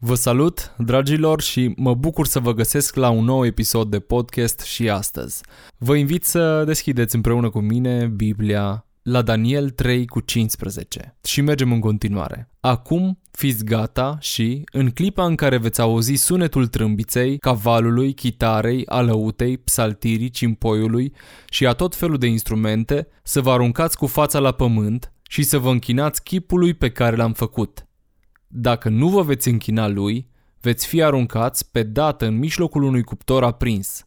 Vă salut, dragilor, și mă bucur să vă găsesc la un nou episod de podcast și astăzi. Vă invit să deschideți împreună cu mine Biblia la Daniel 3 cu 15 și mergem în continuare. Acum fiți gata și, în clipa în care veți auzi sunetul trâmbiței, cavalului, chitarei, alăutei, psaltirii, cimpoiului și a tot felul de instrumente, să vă aruncați cu fața la pământ și să vă închinați chipului pe care l-am făcut. Dacă nu vă veți închina lui, veți fi aruncați pe dată în mijlocul unui cuptor aprins.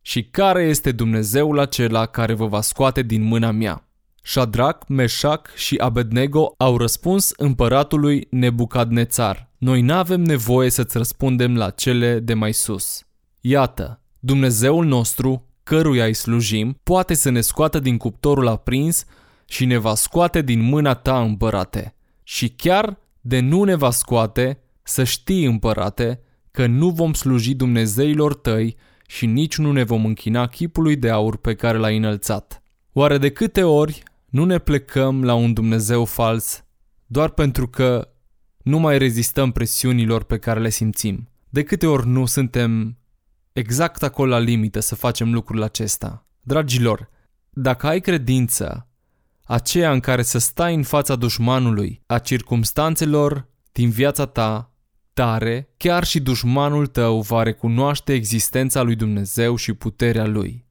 Și care este Dumnezeul acela care vă va scoate din mâna mea? Shadrach, Meșac și Abednego au răspuns împăratului Nebucadnețar. Noi n-avem nevoie să-ți răspundem la cele de mai sus. Iată, Dumnezeul nostru, căruia îi slujim, poate să ne scoată din cuptorul aprins și ne va scoate din mâna ta, împărate. Și chiar de nu ne va scoate, să știi, împărate, că nu vom sluji Dumnezeilor tăi și nici nu ne vom închina chipului de aur pe care l-ai înălțat. Oare de câte ori nu ne plecăm la un Dumnezeu fals doar pentru că nu mai rezistăm presiunilor pe care le simțim? De câte ori nu suntem exact acolo la limită să facem lucrul acesta? Dragilor, dacă ai credință aceea în care să stai în fața dușmanului, a circumstanțelor din viața ta, tare, chiar și dușmanul tău va recunoaște existența lui Dumnezeu și puterea lui.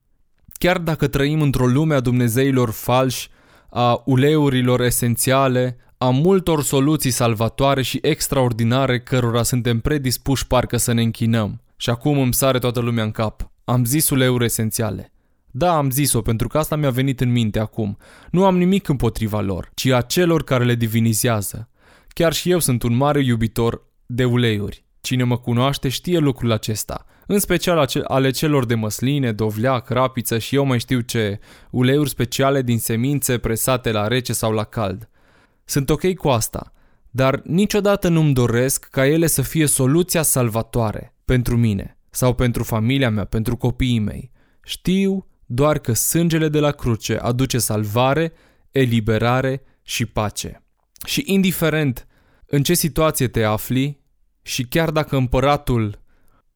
Chiar dacă trăim într-o lume a Dumnezeilor falși, a uleiurilor esențiale, a multor soluții salvatoare și extraordinare cărora suntem predispuși parcă să ne închinăm. Și acum îmi sare toată lumea în cap. Am zis uleiuri esențiale. Da, am zis-o pentru că asta mi-a venit în minte acum. Nu am nimic împotriva lor, ci a celor care le divinizează. Chiar și eu sunt un mare iubitor de uleiuri. Cine mă cunoaște știe lucrul acesta, în special ale celor de măsline, dovleac, rapiță și eu mai știu ce, uleiuri speciale din semințe presate la rece sau la cald. Sunt ok cu asta, dar niciodată nu-mi doresc ca ele să fie soluția salvatoare pentru mine sau pentru familia mea, pentru copiii mei. Știu doar că sângele de la cruce aduce salvare, eliberare și pace. Și indiferent în ce situație te afli, și chiar dacă împăratul,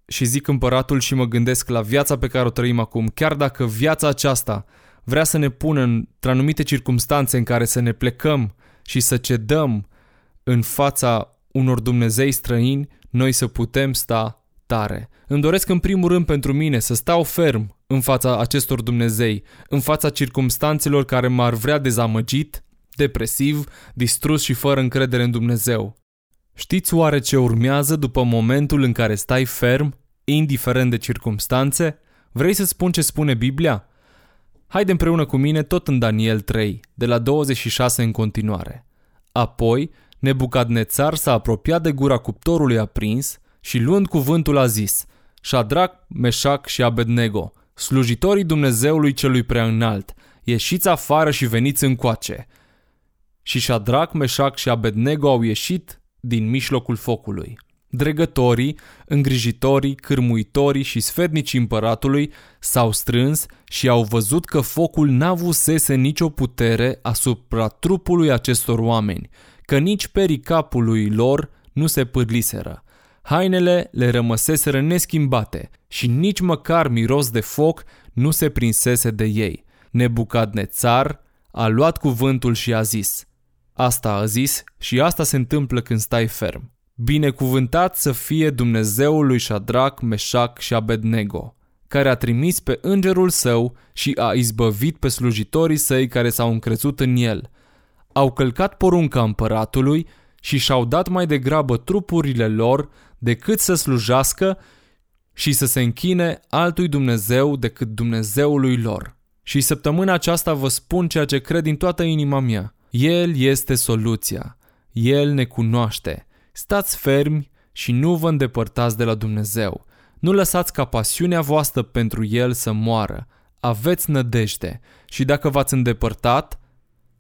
și zic împăratul și mă gândesc la viața pe care o trăim acum, chiar dacă viața aceasta vrea să ne pună într anumite circunstanțe în care să ne plecăm și să cedăm în fața unor Dumnezei străini, noi să putem sta tare. Îmi doresc în primul rând pentru mine să stau ferm în fața acestor Dumnezei, în fața circumstanțelor care m-ar vrea dezamăgit, depresiv, distrus și fără încredere în Dumnezeu. Știți oare ce urmează după momentul în care stai ferm, indiferent de circumstanțe? Vrei să spun ce spune Biblia? Haide împreună cu mine tot în Daniel 3, de la 26 în continuare. Apoi, Nebucadnețar s-a apropiat de gura cuptorului aprins și luând cuvântul a zis, Shadrach, Meșac și Abednego, slujitorii Dumnezeului celui prea înalt, ieșiți afară și veniți încoace. Și Shadrach, Meșac și Abednego au ieșit din mijlocul focului. Dregătorii, îngrijitorii, cârmuitorii și sfetnicii împăratului s-au strâns și au văzut că focul n-avusese nicio putere asupra trupului acestor oameni, că nici pericapului lor nu se pârliseră. Hainele le rămăseseră neschimbate și nici măcar miros de foc nu se prinsese de ei. Nebucadnețar a luat cuvântul și a zis, Asta a zis și asta se întâmplă când stai ferm. Binecuvântat să fie Dumnezeul lui Shadrach, Meșac și Abednego, care a trimis pe îngerul său și a izbăvit pe slujitorii săi care s-au încrezut în el. Au călcat porunca împăratului și și-au dat mai degrabă trupurile lor decât să slujească și să se închine altui Dumnezeu decât Dumnezeului lor. Și săptămâna aceasta vă spun ceea ce cred din toată inima mea. El este soluția. El ne cunoaște. Stați fermi și nu vă îndepărtați de la Dumnezeu. Nu lăsați ca pasiunea voastră pentru El să moară. Aveți nădejde și dacă v-ați îndepărtat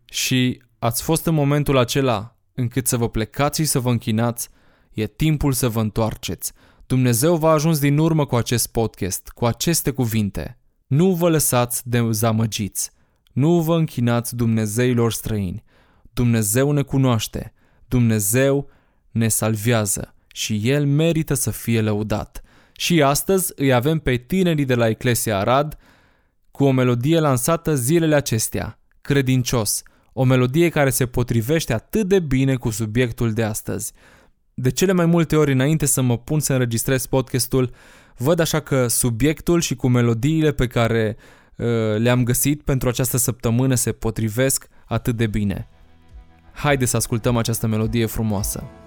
și ați fost în momentul acela încât să vă plecați și să vă închinați, e timpul să vă întoarceți. Dumnezeu v-a ajuns din urmă cu acest podcast, cu aceste cuvinte. Nu vă lăsați de zamăgiți. Nu vă închinați Dumnezeilor străini. Dumnezeu ne cunoaște. Dumnezeu ne salvează și El merită să fie lăudat. Și astăzi îi avem pe tinerii de la Eclesia Arad cu o melodie lansată zilele acestea, Credincios, o melodie care se potrivește atât de bine cu subiectul de astăzi. De cele mai multe ori înainte să mă pun să înregistrez podcastul, văd așa că subiectul și cu melodiile pe care uh, le-am găsit pentru această săptămână se potrivesc atât de bine. Haide să ascultăm această melodie frumoasă.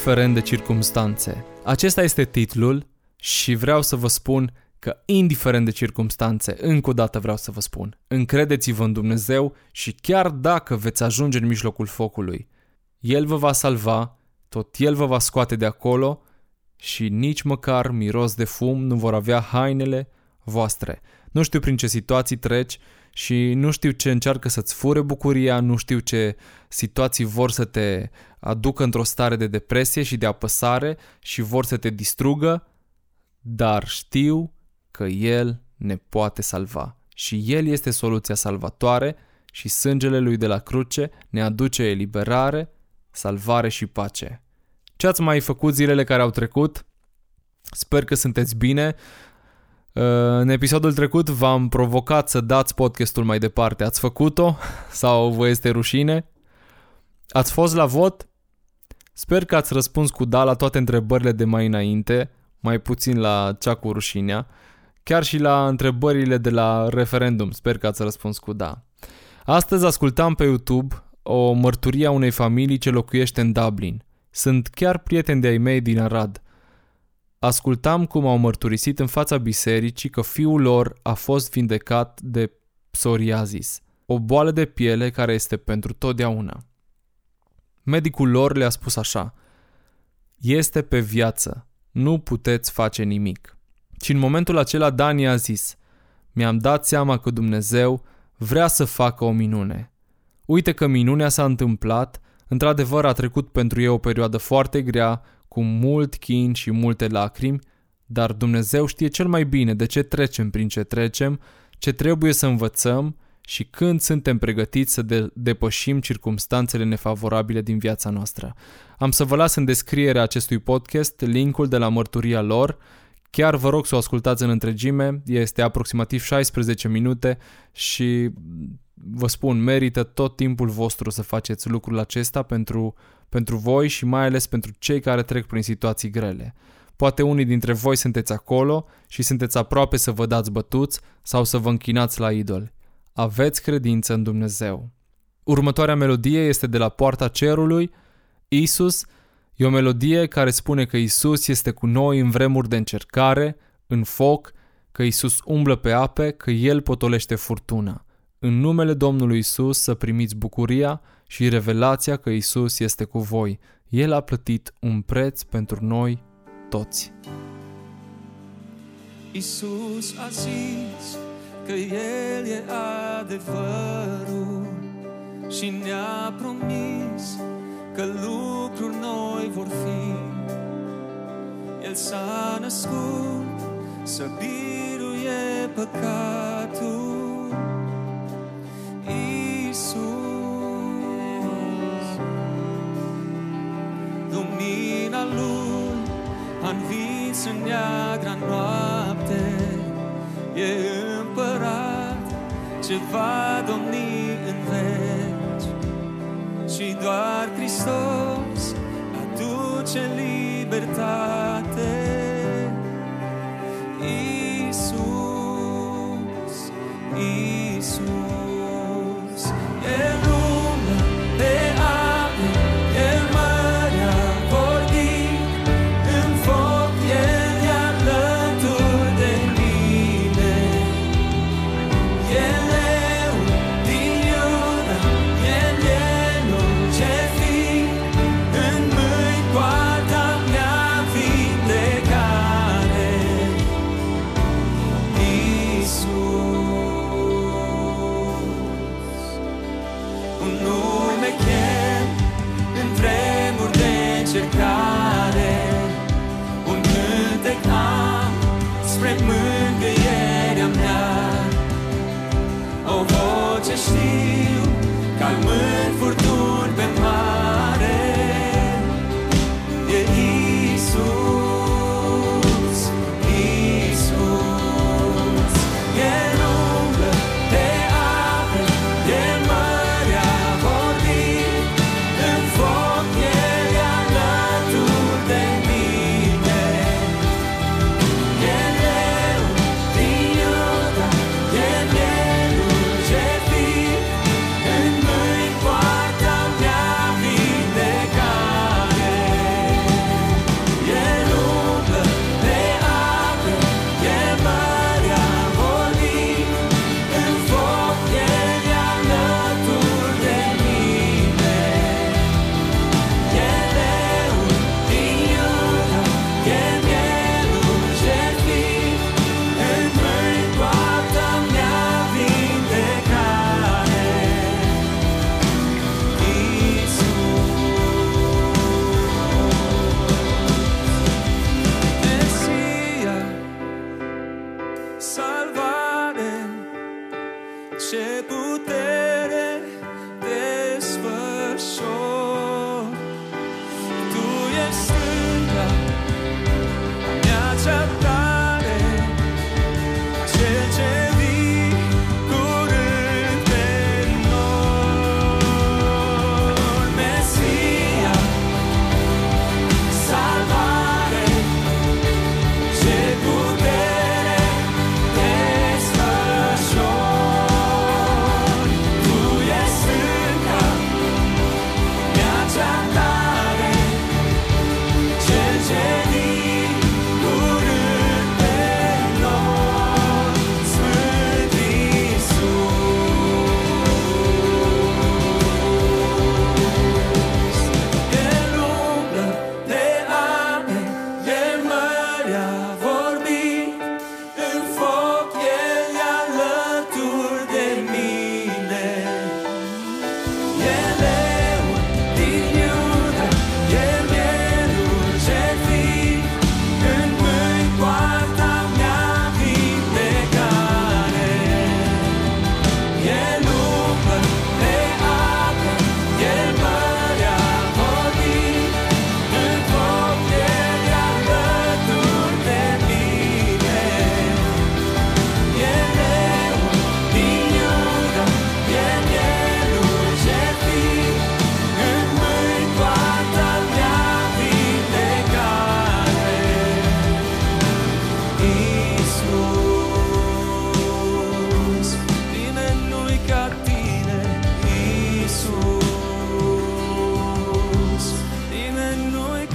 Indiferent de circumstanțe. Acesta este titlul și vreau să vă spun că indiferent de circumstanțe, încă o dată vreau să vă spun, încredeți-vă în Dumnezeu și chiar dacă veți ajunge în mijlocul focului, El vă va salva, tot El vă va scoate de acolo și nici măcar miros de fum nu vor avea hainele voastre. Nu știu prin ce situații treci și nu știu ce încearcă să-ți fure bucuria, nu știu ce situații vor să te aducă într-o stare de depresie și de apăsare și vor să te distrugă, dar știu că El ne poate salva. Și El este soluția salvatoare și sângele Lui de la cruce ne aduce eliberare, salvare și pace. Ce ați mai făcut zilele care au trecut? Sper că sunteți bine. Uh, în episodul trecut v-am provocat să dați podcastul mai departe. Ați făcut-o? Sau vă este rușine? Ați fost la vot? Sper că ați răspuns cu da la toate întrebările de mai înainte, mai puțin la cea cu rușinea. Chiar și la întrebările de la referendum, sper că ați răspuns cu da. Astăzi ascultam pe YouTube o mărturie a unei familii ce locuiește în Dublin. Sunt chiar prieteni de-ai mei din Arad. Ascultam cum au mărturisit în fața bisericii că fiul lor a fost vindecat de psoriasis, o boală de piele care este pentru totdeauna. Medicul lor le-a spus așa, este pe viață, nu puteți face nimic. Și în momentul acela Dani a zis, mi-am dat seama că Dumnezeu vrea să facă o minune. Uite că minunea s-a întâmplat, într-adevăr a trecut pentru ei o perioadă foarte grea, cu mult chin și multe lacrimi, dar Dumnezeu știe cel mai bine de ce trecem prin ce trecem, ce trebuie să învățăm și când suntem pregătiți să de- depășim circumstanțele nefavorabile din viața noastră. Am să vă las în descrierea acestui podcast linkul de la mărturia lor Chiar vă rog să o ascultați în întregime, este aproximativ 16 minute și vă spun, merită tot timpul vostru să faceți lucrul acesta pentru, pentru voi și mai ales pentru cei care trec prin situații grele. Poate unii dintre voi sunteți acolo și sunteți aproape să vă dați bătuți sau să vă închinați la idoli. Aveți credință în Dumnezeu. Următoarea melodie este de la Poarta Cerului. Isus E o melodie care spune că Isus este cu noi în vremuri de încercare, în foc, că Isus umblă pe ape, că El potolește furtuna. În numele Domnului Isus să primiți bucuria și revelația că Isus este cu voi. El a plătit un preț pentru noi toți. Isus a zis că El e adevărul și ne-a promis că lucruri noi vor fi. El s-a născut să biruie păcatul. Iisus, lumina Lui a învins în neagra noapte, e împărat ce va domni în veci și doar Hristos aduce libertate.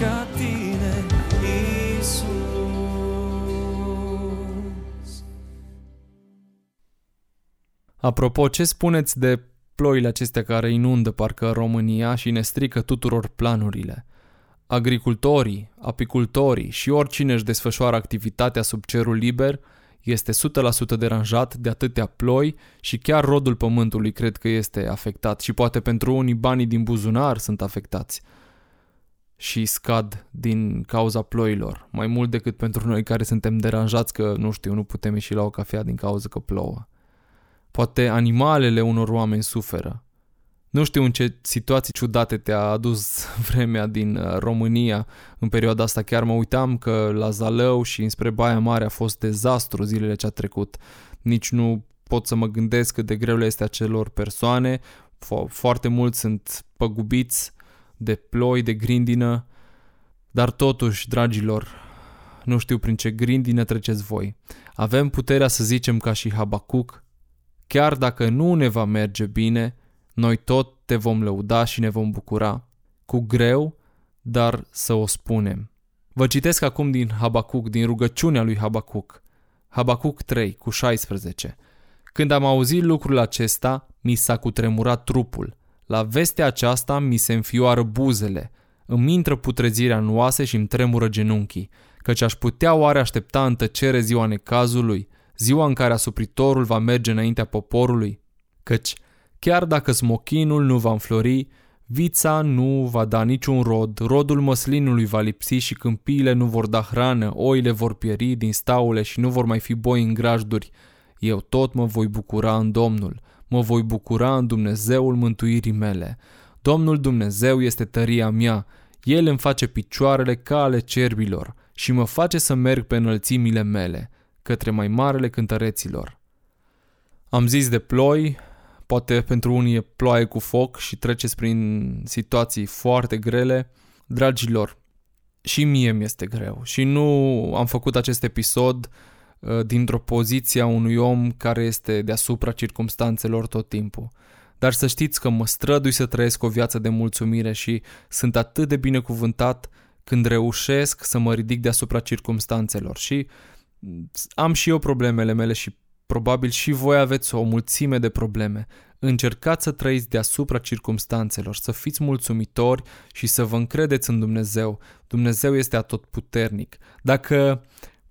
Ca tine, Iisus. Apropo, ce spuneți de ploile acestea care inundă parcă România și ne strică tuturor planurile? Agricultorii, apicultorii și oricine își desfășoară activitatea sub cerul liber este 100% deranjat de atâtea ploi și chiar rodul pământului cred că este afectat și poate pentru unii banii din buzunar sunt afectați și scad din cauza ploilor, mai mult decât pentru noi care suntem deranjați că, nu știu, nu putem ieși la o cafea din cauza că plouă. Poate animalele unor oameni suferă. Nu știu în ce situații ciudate te-a adus vremea din uh, România în perioada asta. Chiar mă uitam că la Zalău și înspre Baia Mare a fost dezastru zilele ce a trecut. Nici nu pot să mă gândesc cât de greu le este acelor persoane. Fo- foarte mulți sunt păgubiți de ploi, de grindină, dar totuși, dragilor, nu știu prin ce grindină treceți voi. Avem puterea să zicem ca și Habacuc, chiar dacă nu ne va merge bine, noi tot te vom lăuda și ne vom bucura. Cu greu, dar să o spunem. Vă citesc acum din Habacuc, din rugăciunea lui Habacuc. Habacuc 3, cu 16. Când am auzit lucrul acesta, mi s-a cutremurat trupul. La vestea aceasta mi se înfioară buzele. Îmi intră putrezirea în oase și îmi tremură genunchii, căci aș putea oare aștepta în tăcere ziua necazului, ziua în care asupritorul va merge înaintea poporului? Căci, chiar dacă smochinul nu va înflori, vița nu va da niciun rod, rodul măslinului va lipsi și câmpiile nu vor da hrană, oile vor pieri din staule și nu vor mai fi boi în grajduri. Eu tot mă voi bucura în Domnul, mă voi bucura în Dumnezeul mântuirii mele. Domnul Dumnezeu este tăria mea, El îmi face picioarele ca ale cerbilor și mă face să merg pe înălțimile mele, către mai marele cântăreților. Am zis de ploi, poate pentru unii e ploaie cu foc și treceți prin situații foarte grele. Dragilor, și mie mi este greu și nu am făcut acest episod uh, dintr-o poziție a unui om care este deasupra circumstanțelor tot timpul. Dar să știți că mă strădui să trăiesc o viață de mulțumire și sunt atât de binecuvântat când reușesc să mă ridic deasupra circumstanțelor și am și eu problemele mele și probabil și voi aveți o mulțime de probleme. Încercați să trăiți deasupra circumstanțelor, să fiți mulțumitori și să vă încredeți în Dumnezeu. Dumnezeu este atotputernic. Dacă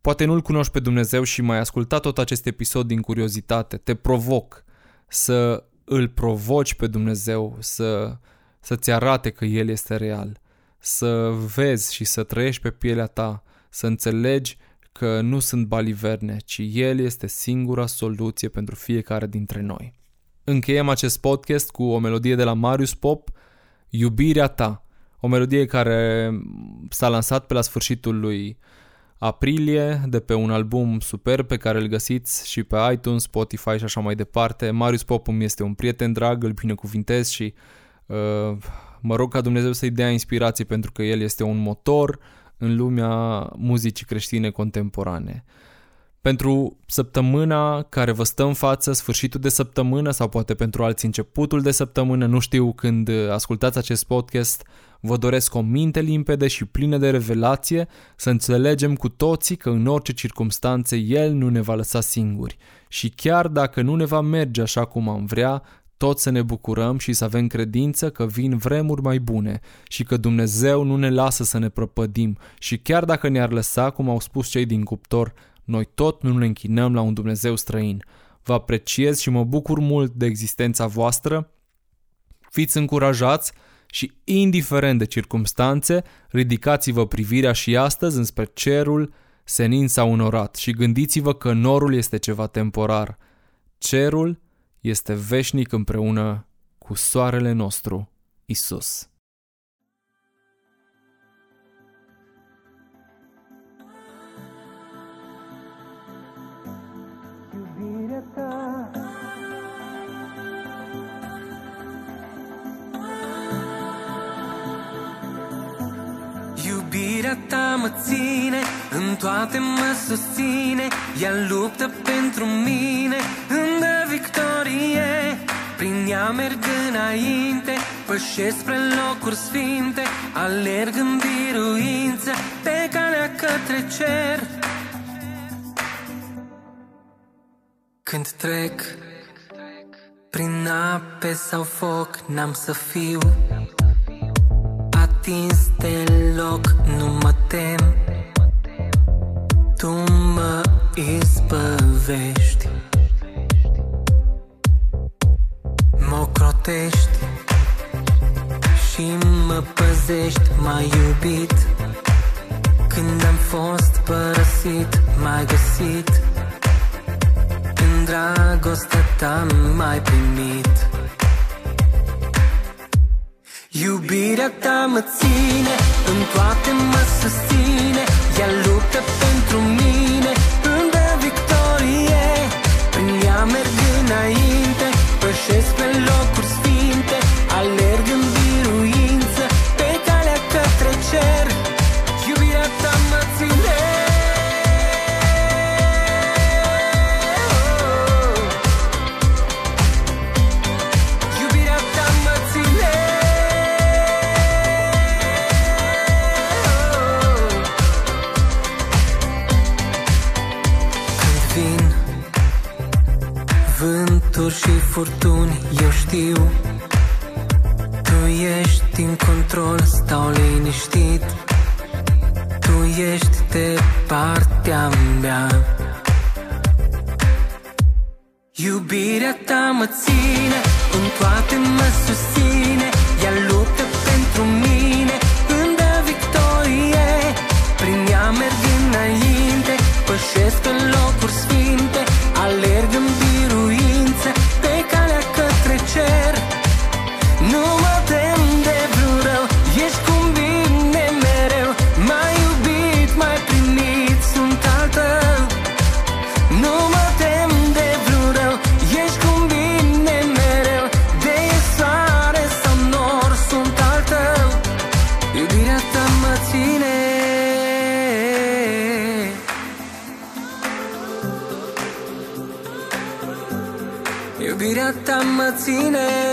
poate nu-L cunoști pe Dumnezeu și mai ascultat tot acest episod din curiozitate, te provoc să îl provoci pe Dumnezeu, să, să-ți arate că El este real, să vezi și să trăiești pe pielea ta, să înțelegi că nu sunt baliverne, ci El este singura soluție pentru fiecare dintre noi. încheiem acest podcast cu o melodie de la Marius Pop, Iubirea ta, o melodie care s-a lansat pe la sfârșitul lui aprilie de pe un album super pe care îl găsiți și pe iTunes, Spotify și așa mai departe. Marius Pop îmi este un prieten drag, îl binecuvintez și uh, mă rog ca Dumnezeu să-i dea inspirație pentru că el este un motor în lumea muzicii creștine contemporane. Pentru săptămâna care vă stă în față, sfârșitul de săptămână sau poate pentru alții începutul de săptămână, nu știu când ascultați acest podcast, vă doresc o minte limpede și plină de revelație, să înțelegem cu toții că în orice circunstanțe El nu ne va lăsa singuri și chiar dacă nu ne va merge așa cum am vrea, tot să ne bucurăm și să avem credință că vin vremuri mai bune și că Dumnezeu nu ne lasă să ne prăpădim și chiar dacă ne-ar lăsa, cum au spus cei din cuptor, noi tot nu ne închinăm la un Dumnezeu străin. Vă apreciez și mă bucur mult de existența voastră. Fiți încurajați și, indiferent de circumstanțe, ridicați-vă privirea și astăzi înspre cerul senin sau înorat și gândiți-vă că norul este ceva temporar. Cerul este veșnic împreună cu soarele nostru, Isus. Iubirea ta mă ține, în toate mă susține Ea luptă pentru mine, îmi dă victorie. Prin ea merg înainte, pășesc spre locuri sfinte Alerg în biruință, pe calea către cer. Când trec prin ape sau foc, n-am să fiu atins deloc, nu mă tem. Tu mă izbăvești. Mă ocrotești Și mă păzești, m-ai iubit. Când am fost părăsit, m-ai găsit. În dragostea ta m-ai primit Iubirea ta mă ține, în toate mă susține Ea luptă pentru mine, îmi dă victorie. Prin ea merg înainte, pășesc pe locuri vânturi și furtuni Eu știu. Tu ești în control, stau liniștit. Tu ești de partea mea. Iubirea ta mă ține, în toate mă susține. Ea luptă pentru mine, îmi dă victorie. Prin ea merg înainte, pășesc pe locuri Iubirea